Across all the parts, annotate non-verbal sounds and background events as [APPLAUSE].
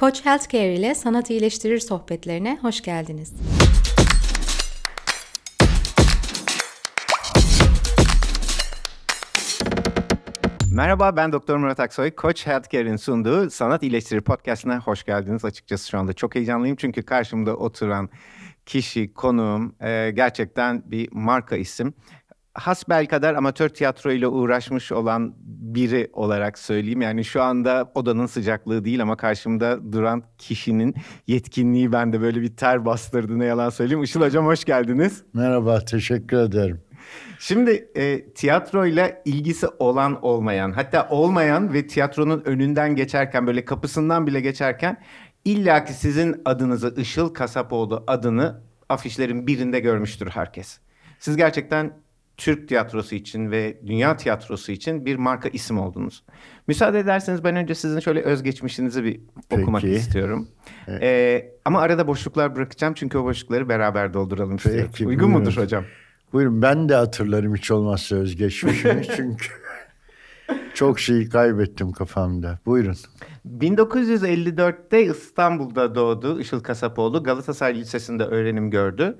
Koç Healthcare ile Sanat İyileştirir sohbetlerine hoş geldiniz. Merhaba ben Doktor Murat Aksoy. Koç Healthcare'in sunduğu Sanat İyileştirir podcastına hoş geldiniz. Açıkçası şu anda çok heyecanlıyım çünkü karşımda oturan kişi, konuğum e, gerçekten bir marka isim hasbel kadar amatör tiyatro ile uğraşmış olan biri olarak söyleyeyim. Yani şu anda odanın sıcaklığı değil ama karşımda duran kişinin yetkinliği bende böyle bir ter bastırdı ne yalan söyleyeyim. Işıl Hocam hoş geldiniz. Merhaba, teşekkür ederim. Şimdi e, tiyatroyla ilgisi olan olmayan hatta olmayan ve tiyatronun önünden geçerken böyle kapısından bile geçerken illaki sizin adınızı Işıl Kasapoğlu adını afişlerin birinde görmüştür herkes. Siz gerçekten Türk tiyatrosu için ve dünya tiyatrosu için bir marka isim oldunuz. Müsaade ederseniz ben önce sizin şöyle özgeçmişinizi bir Peki. okumak istiyorum. Evet. Ee, ama arada boşluklar bırakacağım çünkü o boşlukları beraber dolduralım Peki, istiyorum. Uygun buyurun. mudur hocam? Buyurun ben de hatırlarım hiç olmazsa özgeçmişimi [LAUGHS] çünkü çok şeyi kaybettim kafamda. Buyurun. 1954'te İstanbul'da doğdu Işıl Kasapoğlu. Galatasaray Lisesi'nde öğrenim gördü.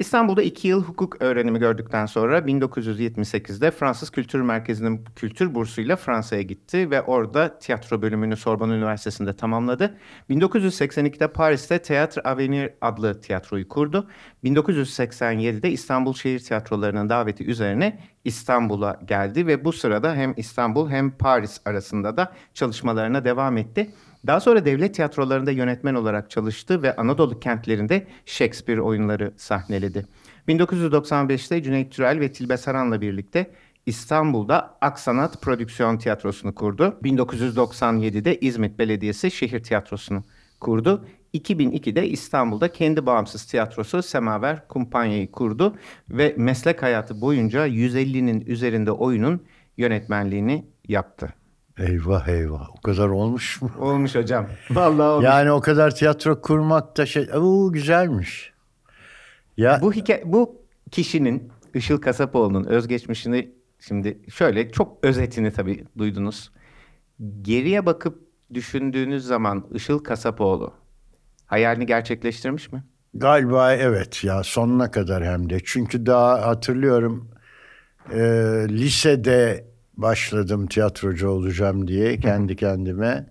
İstanbul'da iki yıl hukuk öğrenimi gördükten sonra 1978'de Fransız Kültür Merkezi'nin kültür bursuyla Fransa'ya gitti ve orada tiyatro bölümünü Sorbonne Üniversitesi'nde tamamladı. 1982'de Paris'te Théâtre Avenir adlı tiyatroyu kurdu. 1987'de İstanbul Şehir Tiyatroları'nın daveti üzerine İstanbul'a geldi ve bu sırada hem İstanbul hem Paris arasında da çalışmalarına devam etti. Daha sonra devlet tiyatrolarında yönetmen olarak çalıştı ve Anadolu kentlerinde Shakespeare oyunları sahneledi. 1995'te Cüneyt Türel ve Tilbe Saran'la birlikte İstanbul'da Aksanat Prodüksiyon Tiyatrosu'nu kurdu. 1997'de İzmit Belediyesi Şehir Tiyatrosu'nu kurdu. 2002'de İstanbul'da kendi bağımsız tiyatrosu Semaver Kumpanya'yı kurdu ve meslek hayatı boyunca 150'nin üzerinde oyunun yönetmenliğini yaptı. Eyvah eyvah. O kadar olmuş mu? [LAUGHS] Olmuş hocam. Vallahi olmuş. Yani o kadar tiyatro kurmak da şey... Oo, güzelmiş. Ya... Bu, hikaye, bu kişinin Işıl Kasapoğlu'nun özgeçmişini şimdi şöyle çok özetini tabii duydunuz. Geriye bakıp düşündüğünüz zaman Işıl Kasapoğlu hayalini gerçekleştirmiş mi? Galiba evet ya sonuna kadar hem de. Çünkü daha hatırlıyorum e, lisede başladım tiyatrocu olacağım diye kendi kendime.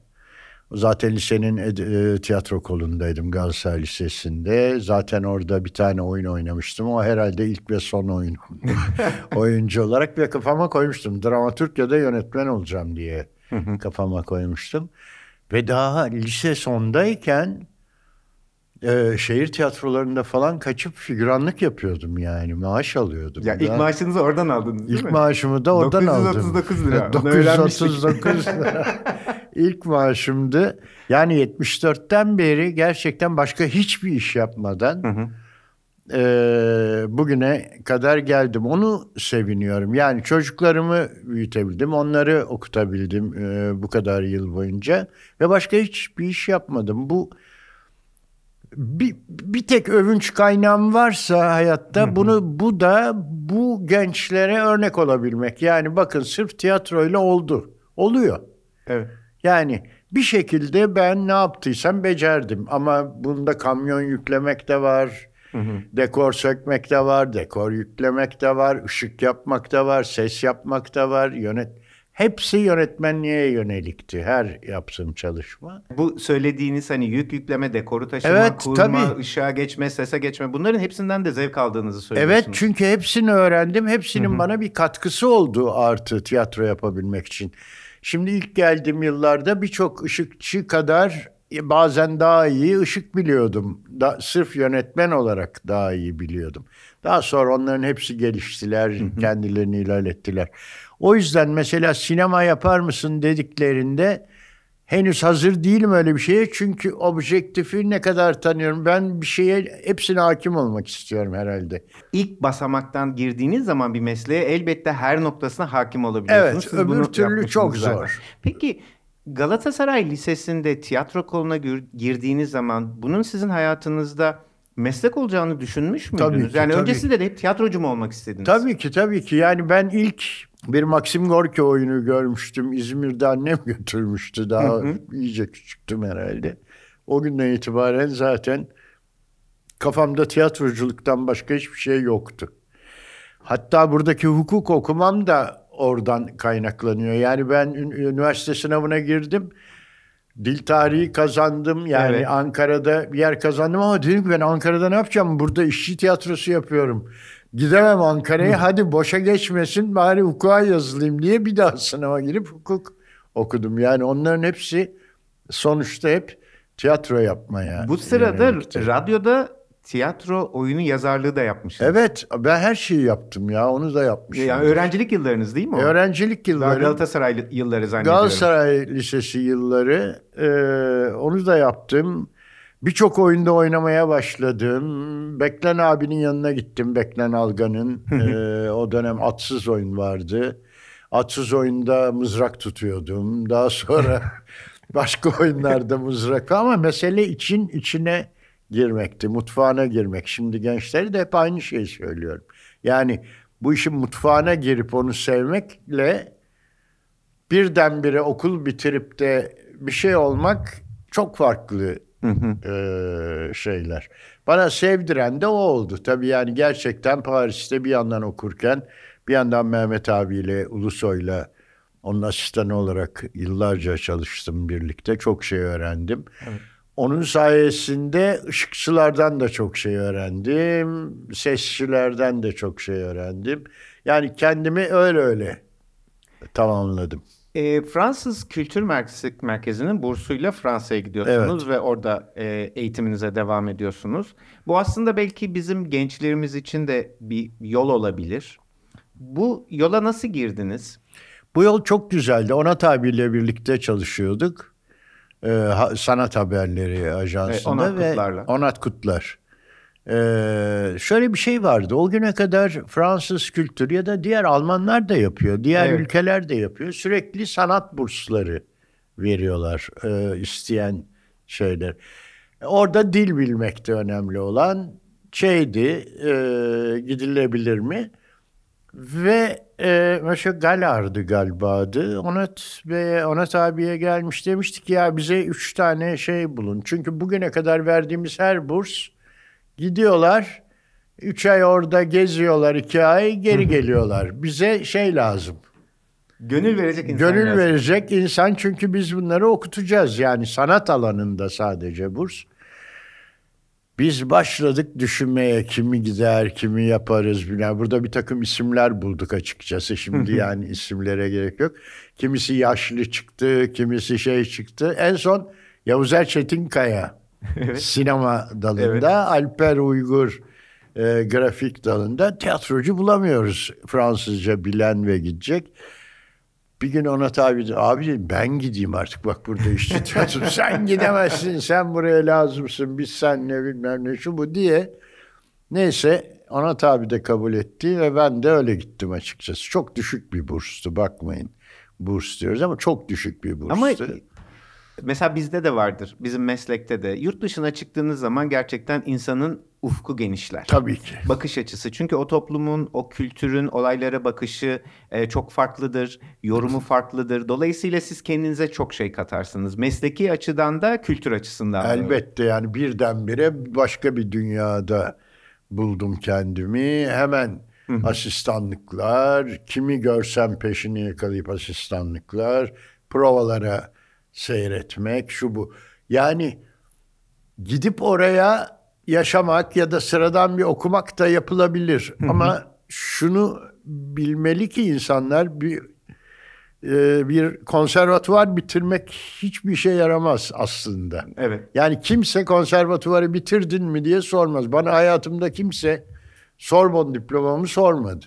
Zaten lisenin e, tiyatro kolundaydım Galatasaray Lisesi'nde. Zaten orada bir tane oyun oynamıştım. O herhalde ilk ve son oyun [LAUGHS] oyuncu olarak ve kafama koymuştum. Dramatürk ya da yönetmen olacağım diye kafama koymuştum. Ve daha lise sondayken e, şehir tiyatrolarında falan kaçıp figüranlık yapıyordum yani. Maaş alıyordum. Ya ilk maaşınızı oradan aldınız değil ilk mi? İlk maaşımı da oradan 939 aldım. lira. [LAUGHS] 939 lira. [LAUGHS] ilk maaşımdı. Yani 74'ten beri gerçekten başka hiçbir iş yapmadan... Hı hı e, bugüne kadar geldim. Onu seviniyorum. Yani çocuklarımı büyütebildim, onları okutabildim e, bu kadar yıl boyunca ve başka hiçbir iş yapmadım. Bu bir, bir tek övünç kaynağım varsa hayatta hı hı. bunu bu da bu gençlere örnek olabilmek. Yani bakın sırf tiyatroyla oldu. Oluyor. Evet. Yani bir şekilde ben ne yaptıysam becerdim ama bunda kamyon yüklemek de var. Hı hı. Dekor sökmek de var, dekor yüklemek de var, ışık yapmak da var, ses yapmak da var, yönet Hepsi yönetmenliğe yönelikti her yaptığım çalışma. Bu söylediğiniz hani yük yükleme, dekoru taşıma, evet, kurma, tabii. ışığa geçme, sese geçme bunların hepsinden de zevk aldığınızı söylüyorsunuz. Evet çünkü hepsini öğrendim. Hepsinin Hı-hı. bana bir katkısı oldu artı tiyatro yapabilmek için. Şimdi ilk geldiğim yıllarda birçok ışıkçı kadar bazen daha iyi ışık biliyordum. Da, sırf yönetmen olarak daha iyi biliyordum. Daha sonra onların hepsi geliştiler, kendilerini ilerlettiler. O yüzden mesela sinema yapar mısın dediklerinde henüz hazır değilim öyle bir şeye. Çünkü objektifi ne kadar tanıyorum. Ben bir şeye hepsine hakim olmak istiyorum herhalde. İlk basamaktan girdiğiniz zaman bir mesleğe elbette her noktasına hakim olabiliyorsunuz. Evet, Siz öbür türlü çok zaten. zor. Peki Galatasaray Lisesi'nde tiyatro koluna girdiğiniz zaman bunun sizin hayatınızda meslek olacağını düşünmüş müydünüz? Tabii ki, yani tabii. öncesinde de hep tiyatrocu mu olmak istediniz? Tabii ki tabii ki. Yani ben ilk bir Maxim Gorki oyunu görmüştüm. İzmir'de annem [LAUGHS] götürmüştü. Daha hı hı. iyice küçüktüm herhalde. O günden itibaren zaten kafamda tiyatroculuktan başka hiçbir şey yoktu. Hatta buradaki hukuk okumam da oradan kaynaklanıyor. Yani ben üniversite sınavına girdim. Dil tarihi kazandım. Yani evet. Ankara'da bir yer kazandım ama dedim ki ben Ankara'da ne yapacağım? Burada işçi tiyatrosu yapıyorum. Gidemem Ankara'ya. Hadi boşa geçmesin bari hukuka yazılayım diye bir daha sınava girip hukuk okudum. Yani onların hepsi sonuçta hep tiyatro yapmaya. Bu sırada yönelikti. radyoda tiyatro oyunu yazarlığı da yapmışsınız. Evet ben her şeyi yaptım ya onu da yapmışım. Yani öğrencilik yıllarınız değil mi o? Öğrencilik yılları. Galatasaray yılları zannediyorum. Galatasaray Lisesi yılları e, onu da yaptım. Birçok oyunda oynamaya başladım. Beklen abinin yanına gittim. Beklen Algan'ın. e, o dönem atsız oyun vardı. Atsız oyunda mızrak tutuyordum. Daha sonra [LAUGHS] başka oyunlarda mızrak ama mesele için içine girmekti. Mutfağına girmek. Şimdi gençleri de hep aynı şeyi söylüyorum. Yani bu işin mutfağına girip onu sevmekle birdenbire okul bitirip de bir şey olmak çok farklı E, şeyler. Bana sevdiren de o oldu. Tabii yani gerçekten Paris'te bir yandan okurken bir yandan Mehmet abiyle Ulusoy'la onun asistanı olarak yıllarca çalıştım birlikte. Çok şey öğrendim. Evet. Onun sayesinde ışıkçılardan da çok şey öğrendim. Sesçilerden de çok şey öğrendim. Yani kendimi öyle öyle tamamladım. E, Fransız Kültür Merkezi, Merkezi'nin bursuyla Fransa'ya gidiyorsunuz evet. ve orada e, eğitiminize devam ediyorsunuz. Bu aslında belki bizim gençlerimiz için de bir yol olabilir. Bu yola nasıl girdiniz? Bu yol çok güzeldi. Ona tabiyle birlikte çalışıyorduk. Ee, sanat haberleri ajansında evet, Onat ve Kutlar'la. Onat Kutlar. Ee, şöyle bir şey vardı. O güne kadar Fransız kültürü ya da diğer Almanlar da yapıyor. Diğer evet. ülkeler de yapıyor. Sürekli sanat bursları veriyorlar e, isteyen şeyler. Orada dil bilmekte önemli olan şeydi e, gidilebilir mi? Ve e, Möşe Galar'dı galibadı. Onat ve Onat abiye gelmiş demiştik ya bize üç tane şey bulun. Çünkü bugüne kadar verdiğimiz her burs gidiyorlar. Üç ay orada geziyorlar iki ay geri geliyorlar. Bize şey lazım. Gönül verecek insan Gönül lazım. verecek insan çünkü biz bunları okutacağız. Yani sanat alanında sadece burs. Biz başladık düşünmeye kimi gider, kimi yaparız. Yani burada bir takım isimler bulduk açıkçası. Şimdi yani isimlere gerek yok. Kimisi yaşlı çıktı, kimisi şey çıktı. En son Yavuzer Çetinkaya evet. sinema dalında, evet. Alper Uygur e, grafik dalında tiyatrocu bulamıyoruz. Fransızca bilen ve gidecek. Bir gün ona tabi abi dedim ben gideyim artık bak burada işte [LAUGHS] tiyatro sen gidemezsin sen buraya lazımsın biz sen ne bilmem ne şu bu diye. Neyse ona tabi de kabul etti ve ben de öyle gittim açıkçası. Çok düşük bir burstu bakmayın. Burs diyoruz ama çok düşük bir burstu. Ama mesela bizde de vardır bizim meslekte de yurt dışına çıktığınız zaman gerçekten insanın ufku genişler. Tabii ki. Bakış açısı. Çünkü o toplumun, o kültürün olaylara bakışı e, çok farklıdır. Yorumu farklıdır. Dolayısıyla siz kendinize çok şey katarsınız. Mesleki açıdan da kültür açısından. Elbette yani birdenbire başka bir dünyada buldum kendimi. Hemen asistanlıklar, kimi görsem peşini yakalayıp asistanlıklar, provalara seyretmek, şu bu. Yani gidip oraya yaşamak ya da sıradan bir okumak da yapılabilir. Ama şunu bilmeli ki insanlar bir e, bir konservatuvar bitirmek hiçbir şey yaramaz aslında. Evet. Yani kimse konservatuvarı bitirdin mi diye sormaz. Bana hayatımda kimse Sorbon diplomamı sormadı.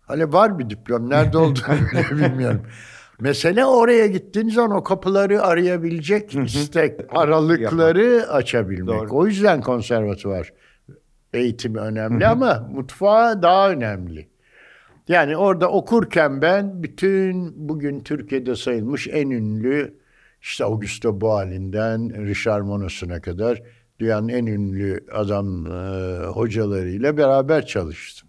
Hani var bir diplom. Nerede [LAUGHS] olduğunu bilmiyorum. Mesele oraya gittiğiniz zaman o kapıları arayabilecek istek, aralıkları açabilmek. Doğru. O yüzden konservatuvar eğitimi önemli ama mutfağı daha önemli. Yani orada okurken ben bütün bugün Türkiye'de sayılmış en ünlü işte Augusto Boal'inden Richard Monos'una kadar dünyanın en ünlü adam e, hocalarıyla beraber çalıştım.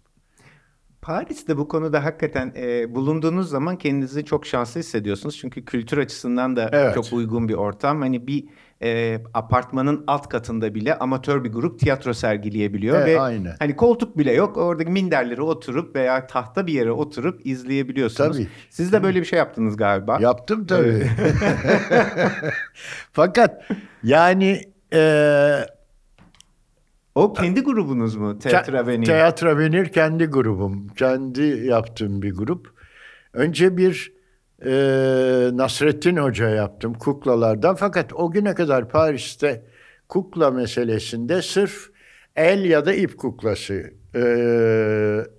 Paris'te bu konuda hakikaten e, bulunduğunuz zaman kendinizi çok şanslı hissediyorsunuz. Çünkü kültür açısından da evet. çok uygun bir ortam. Hani bir e, apartmanın alt katında bile amatör bir grup tiyatro sergileyebiliyor E, ve aynen. hani koltuk bile yok. Oradaki minderlere oturup veya tahta bir yere oturup izleyebiliyorsunuz. Tabii. Siz de böyle bir şey yaptınız galiba. Yaptım tabii. [LAUGHS] Fakat yani e, O kendi grubunuz mu? Teatro Avenue. Teatro Avenir kendi grubum. Kendi yaptığım bir grup. Önce bir e, Nasrettin Hoca yaptım kuklalardan. Fakat o güne kadar Paris'te kukla meselesinde sırf el ya da ip kuklası e,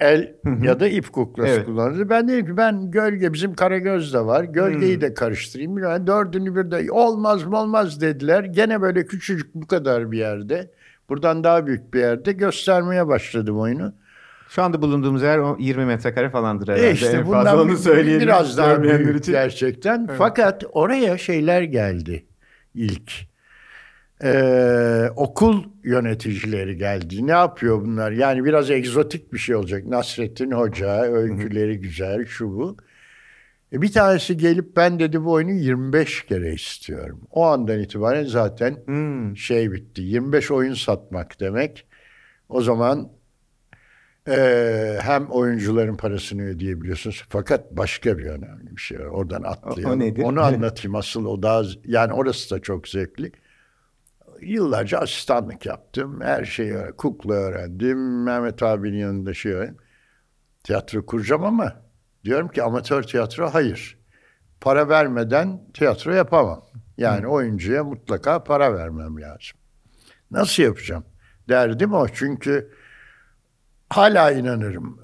el ya da ip kuklası Evet. kullanıldı. Ben dedim ki ben gölge bizim Karagöz de var. Gölgeyi de karıştırayım. Yani dördünü bir de olmaz mı olmaz dediler. Gene böyle küçücük bu kadar bir yerde. Buradan daha büyük bir yerde göstermeye başladım oyunu. Şu anda bulunduğumuz yer o 20 metrekare falandır herhalde. E işte en bundan fazla onu söyleyelim. biraz daha büyük için. gerçekten. Fakat oraya şeyler geldi ilk. Ee, okul yöneticileri geldi. Ne yapıyor bunlar? Yani biraz egzotik bir şey olacak. Nasrettin Hoca, öyküleri güzel, şu bu. E, bir tanesi gelip ben dedi bu oyunu 25 kere istiyorum. O andan itibaren zaten Hmm. şey bitti. 25 oyun satmak demek. O zaman eee, hem oyuncuların parasını ödeyebiliyorsunuz. Fakat başka bir önemli bir şey var. Oradan atlayalım. o nedir? Onu [LAUGHS] anlatayım. Asıl o daha yani orası da çok zevkli. Yıllarca asistanlık yaptım. Her şeyi. Kukla öğrendim. Mehmet abinin yanında şey öğrendim. Tiyatro kuracağım ama diyorum ki amatör tiyatro hayır. Para vermeden tiyatro yapamam. Yani oyuncuya mutlaka para vermem lazım. Nasıl yapacağım? Derdim o. Çünkü hala inanırım.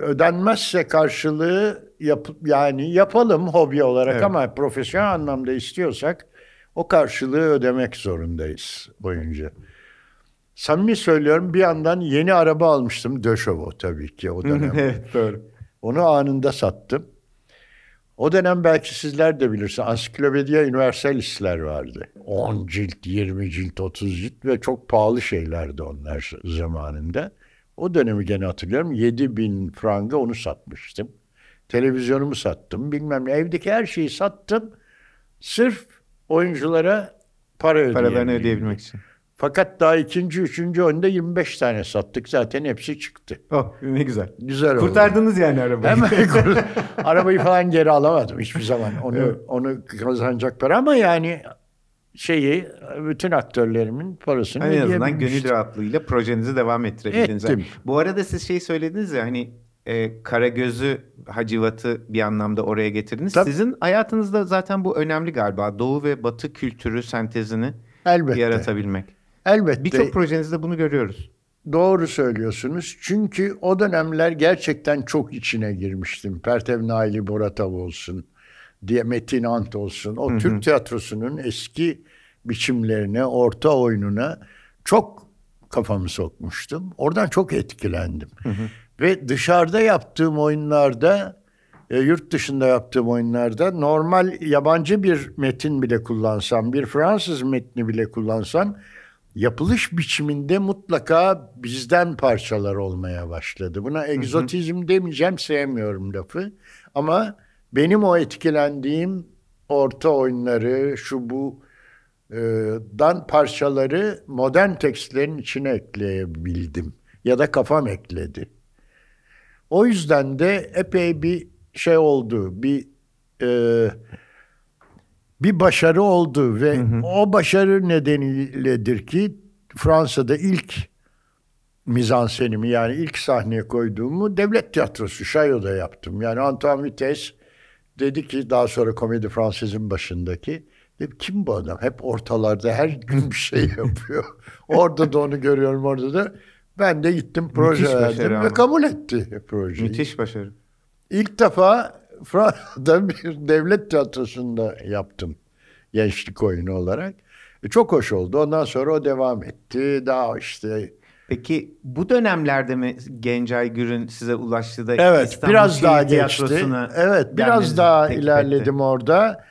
Ödenmezse karşılığı yap, yani yapalım hobi olarak Evet. ama profesyonel anlamda istiyorsak o karşılığı ödemek zorundayız oyuncu. Samimi söylüyorum bir yandan yeni araba almıştım. Döşovo tabii ki o [LAUGHS] dönem. evet doğru. Onu anında sattım. O dönem belki sizler de bilirsiniz. Ansiklopedia Universalistler vardı. 10 cilt, 20 cilt, 30 cilt ve çok pahalı şeylerdi onlar zamanında. O dönemi gene hatırlıyorum. 7 bin franga onu satmıştım. Televizyonumu sattım. Bilmem ne. Evdeki her şeyi sattım. Sırf oyunculara para Paralarını ödeyebileyim. ödeyebilmek için. Fakat daha ikinci, üçüncü oyunda 25 tane sattık. Zaten hepsi çıktı. Oh ne güzel. Güzel oldu. Kurtardınız yani arabayı. Hemen [LAUGHS] arabayı falan geri alamadım hiçbir zaman. Onu Evet. onu kazanacak para ama yani şeyi bütün aktörlerimin parasını en azından gönül rahatlığıyla projenizi devam ettirebildiniz. Ettim. Bu arada siz şey söylediniz ya hani e, Karagöz'ü, Hacivat'ı bir anlamda oraya getirdiniz. Tabii. Sizin hayatınızda zaten bu önemli galiba. Doğu ve Batı kültürü sentezini Elbette. yaratabilmek. Elbette. Birçok projenizde bunu görüyoruz. Doğru söylüyorsunuz. Çünkü o dönemler gerçekten çok içine girmiştim. Pertev Naili Boratav olsun, diye Metin Ant olsun. O Türk tiyatrosunun eski biçimlerine, orta oyununa çok kafamı sokmuştum. Oradan çok etkilendim. Ve dışarıda yaptığım oyunlarda, e, yurt dışında yaptığım oyunlarda normal yabancı bir metin bile kullansam, bir Fransız metni bile kullansam yapılış biçiminde mutlaka bizden parçalar olmaya başladı. Buna egzotizm demeyeceğim, sevmiyorum lafı. Ama benim o etkilendiğim orta oyunları, şu bu e, dan parçaları modern tekstlerin içine ekleyebildim. Ya da kafam ekledi. O yüzden de epey bir şey oldu. Bir e, bir başarı oldu ve o başarı nedeniyledir ki Fransa'da ilk mizansenimi yani ilk sahneye koyduğumu devlet tiyatrosu Chaillot'da yaptım. Yani Antoine Vitesse dedi ki daha sonra Komedi Fransız'ın başındaki dedim, kim bu adam? Hep ortalarda her gün bir şey [LAUGHS] yapıyor. orada da onu görüyorum orada da. Ben de gittim proje verdim ve kabul etti projeyi. Müthiş başarı. İlk defa Fransa'da [LAUGHS] bir devlet tiyatrosunda yaptım gençlik oyunu olarak. E, çok hoş oldu. Ondan sonra o devam etti. Daha işte Peki bu dönemlerde mi Gencay Gür'ün size ulaştığı da evet İstanbul biraz Şehir daha geçti. Evet biraz daha ilerledim etti? orada.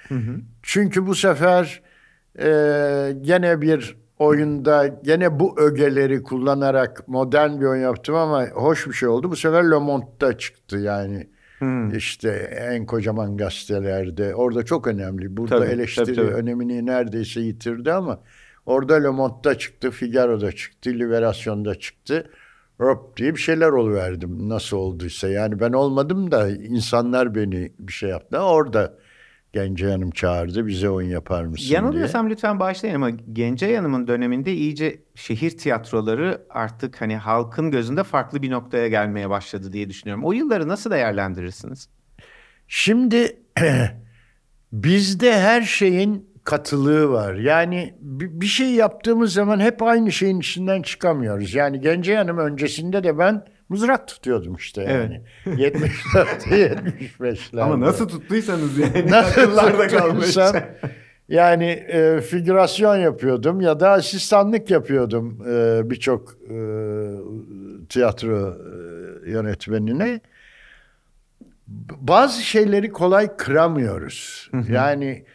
Çünkü bu sefer e, gene bir oyunda gene bu ögeleri kullanarak modern bir oyun yaptım ama hoş bir şey oldu. Bu sefer Le Monde'da çıktı yani. Hmm. İşte en kocaman gazetelerde. Orada çok önemli. Burada tabii, eleştiri tabii, tabii. önemini neredeyse yitirdi ama orada Le Monde'da çıktı, Figaro'da çıktı, Liberation'da çıktı. Hop diye bir şeyler oluverdim nasıl olduysa. Yani ben olmadım da insanlar beni bir şey yaptı. Orada Gence Hanım çağırdı bize oyun yapar mısın Yanılıyorsam diye. lütfen bağışlayın ama Gence Hanım'ın döneminde iyice şehir tiyatroları artık hani halkın gözünde farklı bir noktaya gelmeye başladı diye düşünüyorum. O yılları nasıl değerlendirirsiniz? Şimdi [CLEARS THROAT] bizde her şeyin katılığı var. Yani bir şey yaptığımız zaman hep aynı şeyin içinden çıkamıyoruz. Yani Gence Hanım öncesinde de ben mızrak tutuyordum işte yani. Evet. [LAUGHS] 70'lerde 75'lerde. Ama nasıl tuttuysanız yani [LAUGHS] nasıl akıllarda kalmış. Yani e, figürasyon yapıyordum ya da asistanlık yapıyordum e, birçok e, tiyatro e, yönetmenine. Bazı şeyleri kolay kıramıyoruz. Yani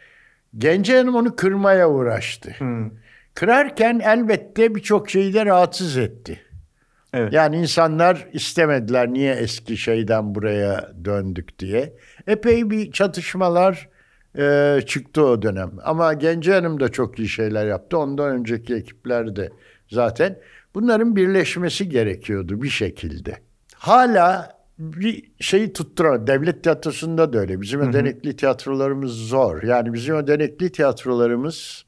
Gence Hanım onu kırmaya uğraştı. Hı. Kırarken elbette birçok şeyi de rahatsız etti. Evet. Yani insanlar istemediler niye eski şeyden buraya döndük diye. Epey bir çatışmalar e, çıktı o dönem. Ama Gence Hanım da çok iyi şeyler yaptı. Ondan önceki ekipler de zaten. Bunların birleşmesi gerekiyordu bir şekilde. Hala bir şeyi tutturan devlet tiyatrosunda da öyle. Bizim ödenekli tiyatrolarımız zor. Yani bizim ödenekli tiyatrolarımız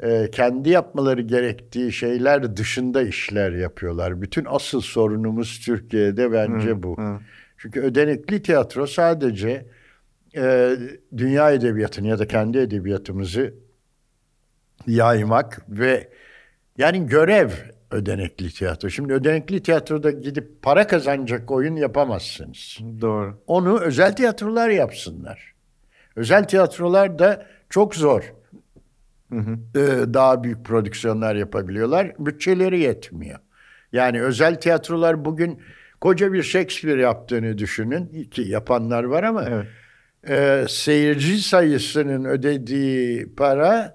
e, kendi yapmaları gerektiği şeyler dışında işler yapıyorlar. Bütün asıl sorunumuz Türkiye'de bence hı, bu. Hı. Çünkü ödenekli tiyatro sadece e, dünya edebiyatını ya da kendi edebiyatımızı yaymak ve yani görev ödenekli tiyatro. Şimdi ödenekli tiyatroda gidip para kazanacak oyun yapamazsınız. Doğru. Onu özel tiyatrolar yapsınlar. Özel tiyatrolar da çok zor. Hı hı. Ee, daha büyük prodüksiyonlar yapabiliyorlar. Bütçeleri yetmiyor. Yani özel tiyatrolar bugün koca bir Shakespeare yaptığını düşünün. Ki yapanlar var ama evet. e, seyirci sayısının ödediği para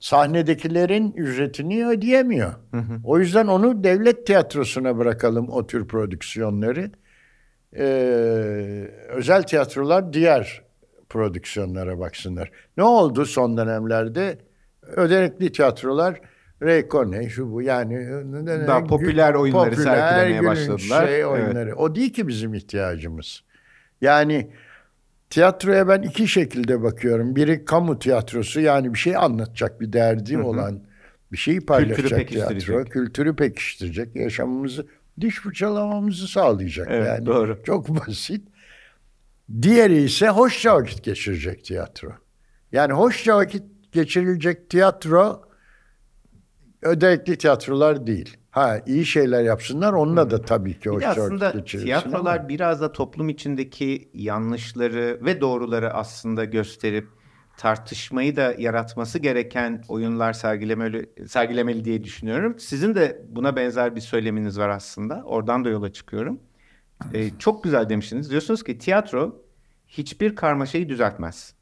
sahnedekilerin ücretini ödeyemiyor. Hı hı. O yüzden onu devlet tiyatrosuna bırakalım o tür prodüksiyonları. Ee, özel tiyatrolar diğer prodüksiyonlara baksınlar. Ne oldu son dönemlerde? Ödenekli tiyatrolar Rekone şu bu yani daha popüler oyunları popüler, sergilemeye başladılar. Şey oyunları. Evet. O değil ki bizim ihtiyacımız. Yani Tiyatroya ben iki şekilde bakıyorum. Biri kamu tiyatrosu yani bir şey anlatacak bir derdi hı hı. olan bir şeyi paylaşacak kültürü tiyatro. Kültürü pekiştirecek. Yaşamımızı diş fırçalamamızı sağlayacak evet, yani. Doğru. Çok [LAUGHS] basit. Diğeri ise hoşça vakit geçirecek tiyatro. Yani hoşça vakit geçirilecek tiyatro ödekli tiyatrolar değil. Ha iyi şeyler yapsınlar onunla da tabii ki hoş bir aslında tiyatrolar ama. biraz da toplum içindeki yanlışları ve doğruları aslında gösterip tartışmayı da yaratması gereken oyunlar sergilemeli, sergilemeli diye düşünüyorum. Sizin de buna benzer bir söyleminiz var aslında. Oradan da yola çıkıyorum. Ee, çok güzel demiştiniz. Diyorsunuz ki tiyatro hiçbir karmaşayı düzeltmez.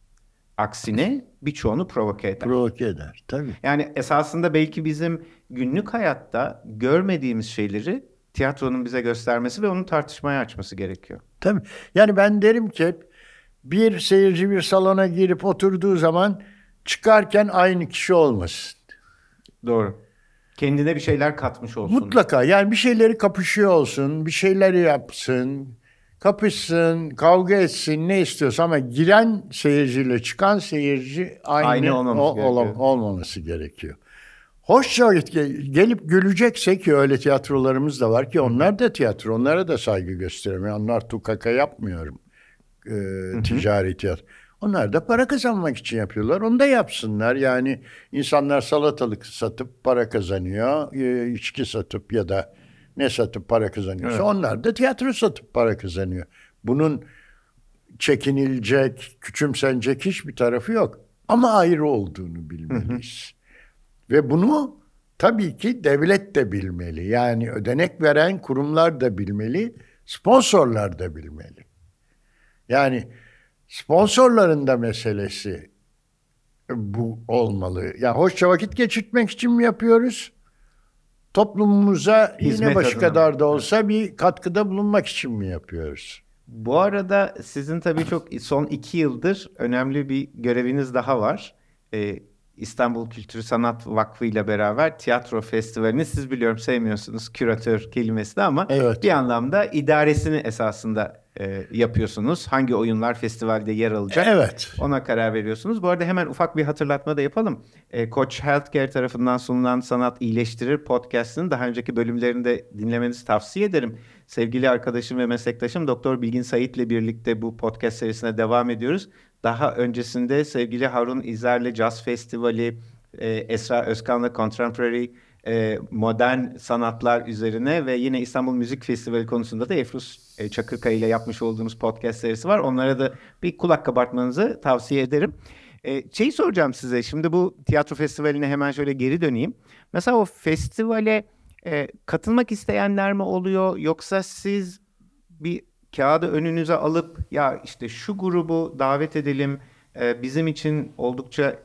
Aksine birçoğunu provoke eder. Provoke eder tabii. Yani esasında belki bizim günlük hayatta görmediğimiz şeyleri tiyatronun bize göstermesi ve onu tartışmaya açması gerekiyor. Tabii. Yani ben derim ki bir seyirci bir salona girip oturduğu zaman çıkarken aynı kişi olmasın. Doğru. Kendine bir şeyler katmış olsun. Mutlaka yani bir şeyleri kapışıyor olsun, bir şeyleri yapsın kapışsın, kavga etsin ne istiyorsa ama giren seyirciyle çıkan seyirci aynı, aynı olmaması, o, gerekiyor. olmaması gerekiyor. Hoşça gelip gülecekse ki öyle tiyatrolarımız da var ki onlar da tiyatro, onlara da saygı gösteremiyor. Onlar tukaka yapmıyorum. Ee, ticari tiyatro. Onlar da para kazanmak için yapıyorlar. Onu da yapsınlar. Yani insanlar salatalık satıp para kazanıyor. E, içki satıp ya da ne satıp para kazanıyorsa evet. onlar da tiyatro satıp para kazanıyor. Bunun çekinilecek, küçümsenecek hiçbir tarafı yok. Ama ayrı olduğunu bilmeliyiz. Ve bunu tabii ki devlet de bilmeli. Yani ödenek veren kurumlar da bilmeli, sponsorlar da bilmeli. Yani sponsorların da meselesi bu olmalı. Yani hoşça vakit geçirtmek için mi yapıyoruz? Toplumumuza Hizmet yine başı kadar da olsa bir katkıda bulunmak için mi yapıyoruz? Bu arada sizin tabii çok son iki yıldır önemli bir göreviniz daha var. Ee, İstanbul Kültür Sanat Vakfı ile beraber tiyatro festivalini siz biliyorum sevmiyorsunuz küratör kelimesini ama Evet. bir anlamda idaresini esasında e, yapıyorsunuz. Hangi oyunlar festivalde yer alacak? Evet. Ona karar veriyorsunuz. Bu arada hemen ufak bir hatırlatma da yapalım. E, Koç Healthcare tarafından sunulan Sanat İyileştirir podcast'ının daha önceki bölümlerini de dinlemenizi tavsiye ederim. Sevgili arkadaşım ve meslektaşım Doktor Bilgin Sait ile birlikte bu podcast serisine devam ediyoruz. Daha öncesinde sevgili Harun İzer'le Jazz Festivali, e, Esra Özkan'la Contemporary e, modern sanatlar üzerine ve yine İstanbul Müzik Festivali konusunda da Efrus e, Çakırkaya ile yapmış olduğumuz podcast serisi var. Onlara da bir kulak kabartmanızı tavsiye ederim. E, şeyi soracağım size. Şimdi bu tiyatro festivaline hemen şöyle geri döneyim. Mesela o festivale e, katılmak isteyenler mi oluyor yoksa siz bir kağıdı önünüze alıp ya işte şu grubu davet edelim e, bizim için oldukça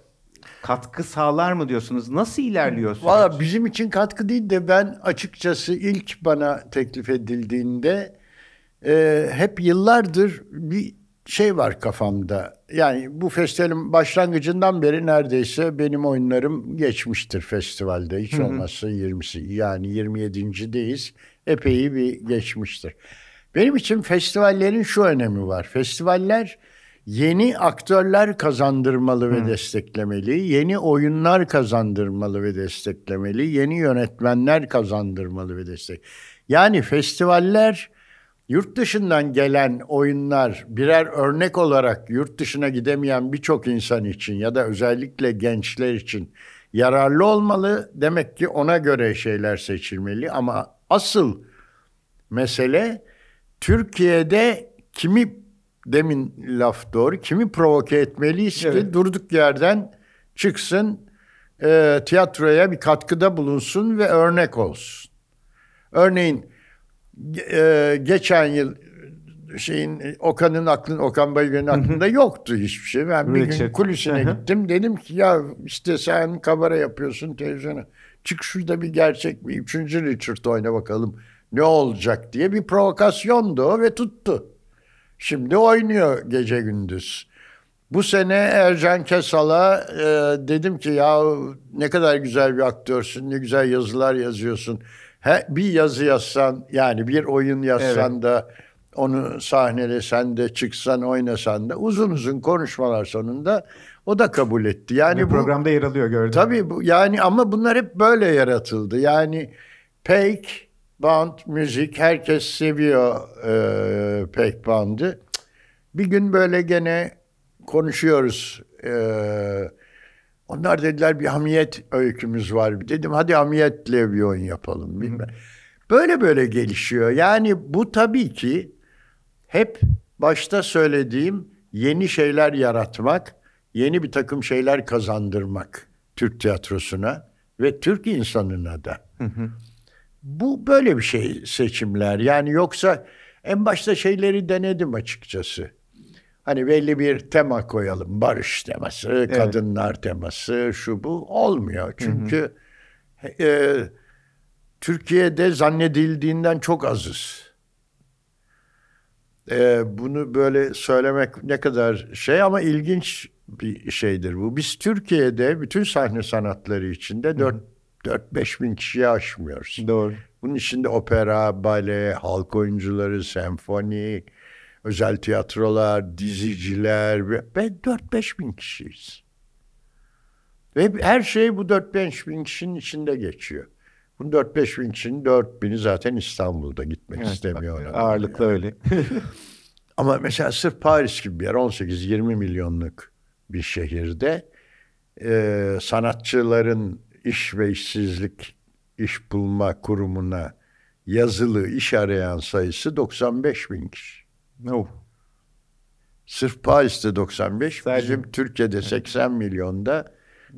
katkı sağlar mı diyorsunuz? Nasıl ilerliyor süreç? Valla bizim için katkı değil de ben açıkçası ilk bana teklif edildiğinde e, hep yıllardır bir şey var kafamda. Yani bu festivalin başlangıcından beri neredeyse benim oyunlarım geçmiştir festivalde. Hiç olmazsa 20'si yani 27.deyiz. Epey bir geçmiştir. Benim için festivallerin şu önemi var. Festivaller yeni aktörler kazandırmalı ve desteklemeli, yeni oyunlar kazandırmalı ve desteklemeli, yeni yönetmenler kazandırmalı ve destek. Yani festivaller yurt dışından gelen oyunlar birer örnek olarak yurt dışına gidemeyen birçok insan için ya da özellikle gençler için yararlı olmalı. Demek ki ona göre şeyler seçilmeli ama asıl mesele Türkiye'de kimi demin laf doğru kimi provoke etmeliyiz ki Evet. durduk yerden çıksın e, tiyatroya bir katkıda bulunsun ve örnek olsun. Örneğin e, geçen yıl şeyin Okan'ın aklın Okan Bayülgen'in aklında yoktu hiçbir şey. Ben bir gün kulisine gittim. Dedim ki ya işte sen kamera yapıyorsun televizyona. Çık şurada bir gerçek bir üçüncü Richard oyna bakalım ne olacak diye bir provokasyondu o ve tuttu. Şimdi oynuyor gece gündüz. Bu sene Ercan Kesal'a e, dedim ki ya ne kadar güzel bir aktörsün, ne güzel yazılar yazıyorsun. He, bir yazı yazsan yani bir oyun yazsan da onu sahnelesen de çıksan oynasan da uzun uzun konuşmalar sonunda o da kabul etti. Yani bu programda yer alıyor gördüm. Tabii bu yani ama bunlar hep böyle yaratıldı. Yani Peck, band, müzik herkes seviyor e, Peck bandı. Bir gün böyle gene konuşuyoruz. E, onlar dediler bir hamiyet öykümüz var. Dedim hadi hamiyetle bir oyun yapalım. Bilmem. Böyle böyle gelişiyor. Yani bu tabii ki hep başta söylediğim yeni şeyler yaratmak, yeni bir takım şeyler kazandırmak Türk tiyatrosuna ve Türk insanına da. Bu böyle bir şey seçimler. Yani yoksa en başta şeyleri denedim açıkçası. Hani belli bir tema koyalım. Barış teması, kadınlar teması, şu bu olmuyor. Çünkü e, Türkiye'de zannedildiğinden çok azız. Ee, bunu böyle söylemek ne kadar şey ama ilginç bir şeydir bu. Biz Türkiye'de bütün sahne sanatları içinde 4-5 bin kişiyi aşmıyoruz. Doğru. Bunun içinde opera, bale, halk oyuncuları, senfoni, özel tiyatrolar, diziciler ve ve 4-5 bin kişiyiz. Ve her şey bu 4-5 bin kişinin içinde geçiyor. Bu 4-5 bin kişinin 4 bini zaten İstanbul'da gitmek Evet, istemiyor. bak, Ağırlıklı öyle. [LAUGHS] Ama mesela sırf Paris gibi bir yer 18-20 milyonluk bir şehirde e, sanatçıların iş ve işsizlik iş bulma kurumuna yazılı iş arayan sayısı 95 bin kişi. oh. Sırf Paris'te 95, Sadece- bizim Türkiye'de 80 milyonda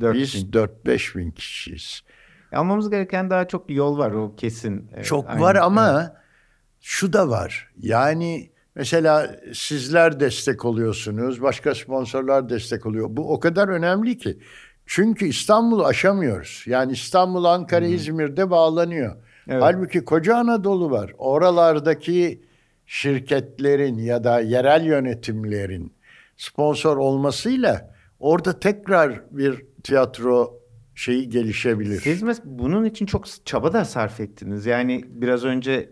Dört biz bin. 4-5 bin kişiyiz. Almamız gereken daha çok yol var o kesin. Evet, Çok aynen. var ama şu da var. Yani mesela sizler destek oluyorsunuz, başka sponsorlar destek oluyor. Bu o kadar önemli ki. Çünkü İstanbul'u aşamıyoruz. Yani İstanbul, Ankara, İzmir'de bağlanıyor. Evet. Halbuki koca Anadolu var. Oralardaki şirketlerin ya da yerel yönetimlerin sponsor olmasıyla orada tekrar bir tiyatro şeyi gelişebilir. Siz mes- bunun için çok çaba da sarf ettiniz. Yani biraz önce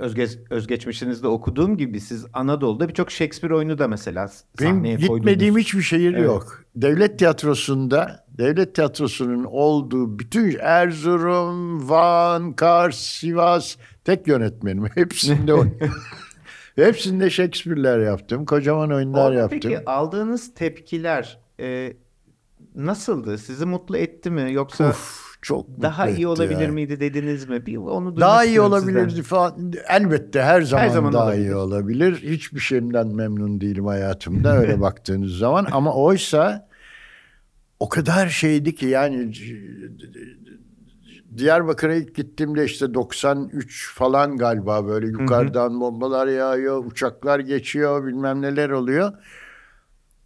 özge- özgeçmişinizde okuduğum gibi siz Anadolu'da birçok Shakespeare oyunu da mesela Benim sahneye gitmediğim koydunuz. hiçbir şehir Evet. yok. Devlet tiyatrosunda, devlet tiyatrosunun olduğu bütün Erzurum, Van, Kars, Sivas tek yönetmenim. [LAUGHS] Hepsinde [LAUGHS] Hepsinde Shakespeare'ler yaptım. Kocaman oyunlar Orada yaptım. Peki aldığınız tepkiler e, nasıldı? Sizi mutlu etti mi? Yoksa Uf, çok daha iyi olabilir ya. miydi dediniz mi? Bir onu Daha iyi olabilirdi falan. Elbette her zaman, zaman daha olabilir. iyi olabilir. Hiçbir şeyimden memnun değilim hayatımda öyle [LAUGHS] baktığınız zaman. Ama oysa o kadar şeydi ki yani Diyarbakır'a ilk gittiğimde işte 93 falan galiba böyle yukarıdan bombalar yağıyor, uçaklar geçiyor, bilmem neler oluyor.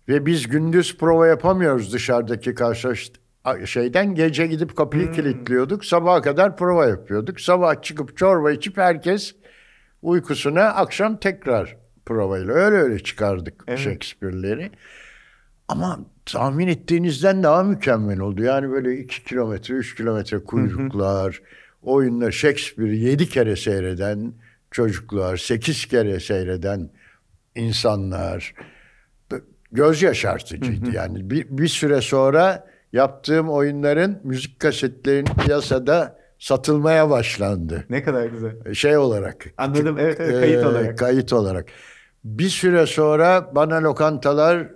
Ve biz gündüz prova yapamıyoruz dışarıdaki karşı şeyden gece gidip kapıyı kilitliyorduk. Sabaha kadar prova yapıyorduk. Sabah çıkıp çorba içip herkes uykusuna akşam tekrar provayla öyle öyle çıkardık Evet. Shakespeare'leri. Ama tahmin ettiğinizden daha mükemmel oldu. Yani böyle iki kilometre, üç kilometre kuyruklar, oyunlar Shakespeare'i yedi kere seyreden çocuklar, sekiz kere seyreden insanlar. Göz yaşartıcıydı yani. Bir, bir süre sonra yaptığım oyunların müzik kasetlerin piyasada satılmaya başlandı. Ne kadar güzel. Şey olarak. Anladım. Evet, evet, kayıt Ee, olarak. Kayıt olarak. Bir süre sonra bana lokantalar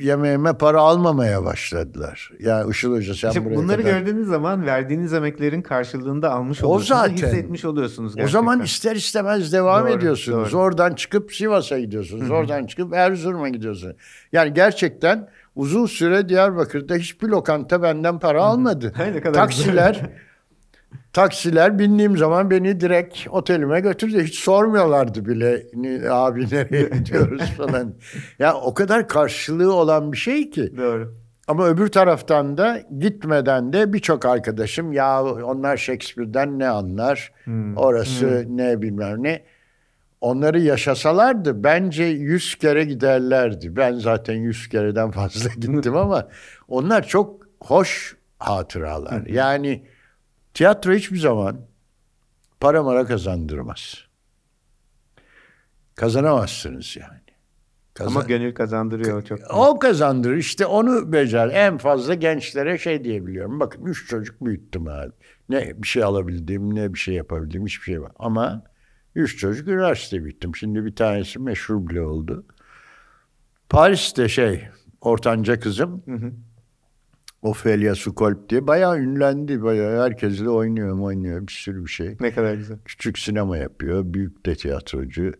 yemeğime para almamaya başladılar. Ya Işıl Hoca sen İşte buraya bunları kadar... gördüğünüz zaman verdiğiniz emeklerin karşılığında almış O oluyorsunuz. ve zaten. hissetmiş oluyorsunuz O gerçekten. zaman ister istemez devam Doğru, ediyorsunuz. doğru. Oradan çıkıp Sivas'a gidiyorsunuz. Oradan çıkıp Erzurum'a gidiyorsunuz. Yani gerçekten uzun süre Diyarbakır'da hiçbir lokanta benden para almadı. [LAUGHS] Ne kadar Taksiler [LAUGHS] taksiler bindiğim zaman beni direkt otelime götürdü. Hiç sormuyorlardı bile "Ni- abi nereye [LAUGHS] gidiyoruz falan. Ya o kadar karşılığı olan bir şey ki. Doğru. Ama öbür taraftan da gitmeden de birçok arkadaşım ya onlar Shakespeare'den ne anlar? Orası ne bilmem ne. Onları yaşasalardı bence yüz kere giderlerdi. Ben zaten yüz kereden fazla [LAUGHS] gittim ama onlar çok hoş hatıralar. Yani tiyatro hiçbir zaman para mara kazandırmaz. Kazanamazsınız yani. Kazan- Ama gönül kazandırıyor çok. o kazandırır. İşte onu becer. En fazla gençlere şey diyebiliyorum. Bakın üç çocuk büyüttüm abi. Ne bir şey alabildim, ne bir şey yapabildim, hiçbir şey var. Ama üç çocuk üniversite bittim. Şimdi bir tanesi meşhur bile oldu. Paris'te şey, ortanca kızım. Ophelia Skolp diye bayağı ünlendi. Bayağı herkesle oynuyor, oynuyor bir sürü bir şey. Ne kadar güzel. Küçük sinema yapıyor, büyük de tiyatrocu.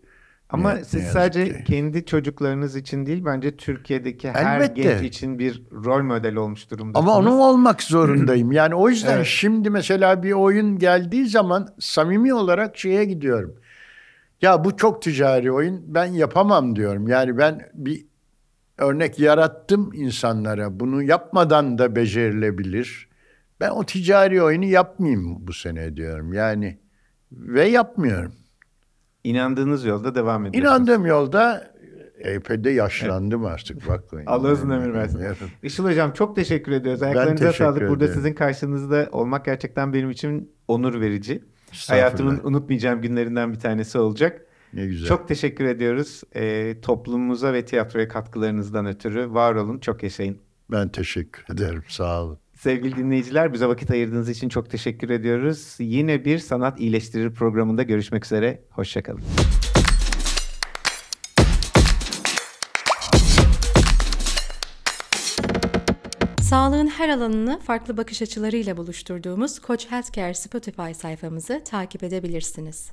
Ama Ne- siz ne sadece ki. kendi çocuklarınız için değil bence Türkiye'deki her Elbette. genç için bir rol model olmuş durumdasınız. Ama onu olmak zorundayım. Yani o yüzden Evet. şimdi mesela bir oyun geldiği zaman samimi olarak şeye gidiyorum. Ya bu çok ticari oyun ben yapamam diyorum. Yani ben bir örnek yarattım insanlara. Bunu yapmadan da becerilebilir. Ben o ticari oyunu yapmayayım bu sene diyorum. Yani ve yapmıyorum. İnandığınız yolda devam ediyorsunuz. İnandığım yolda epey de yaşlandım artık bakmayın. Allah uzun ömür versin. Işıl Hocam çok teşekkür ediyoruz. Ayaklarınıza teşekkür sağlık. Burada ederim. sizin karşınızda olmak gerçekten benim için onur verici. Hayatımın unutmayacağım günlerinden bir tanesi olacak. Ne güzel. Çok teşekkür ediyoruz. Ee, toplumumuza ve tiyatroya katkılarınızdan ötürü var olun, çok yaşayın. Ben teşekkür ederim. Sağ olun. Sevgili dinleyiciler, bize vakit ayırdığınız için çok teşekkür ediyoruz. Yine bir Sanat İyileştirir programında görüşmek üzere. Hoşçakalın. Sağlığın her alanını farklı bakış açılarıyla buluşturduğumuz Koç Healthcare Spotify sayfamızı takip edebilirsiniz.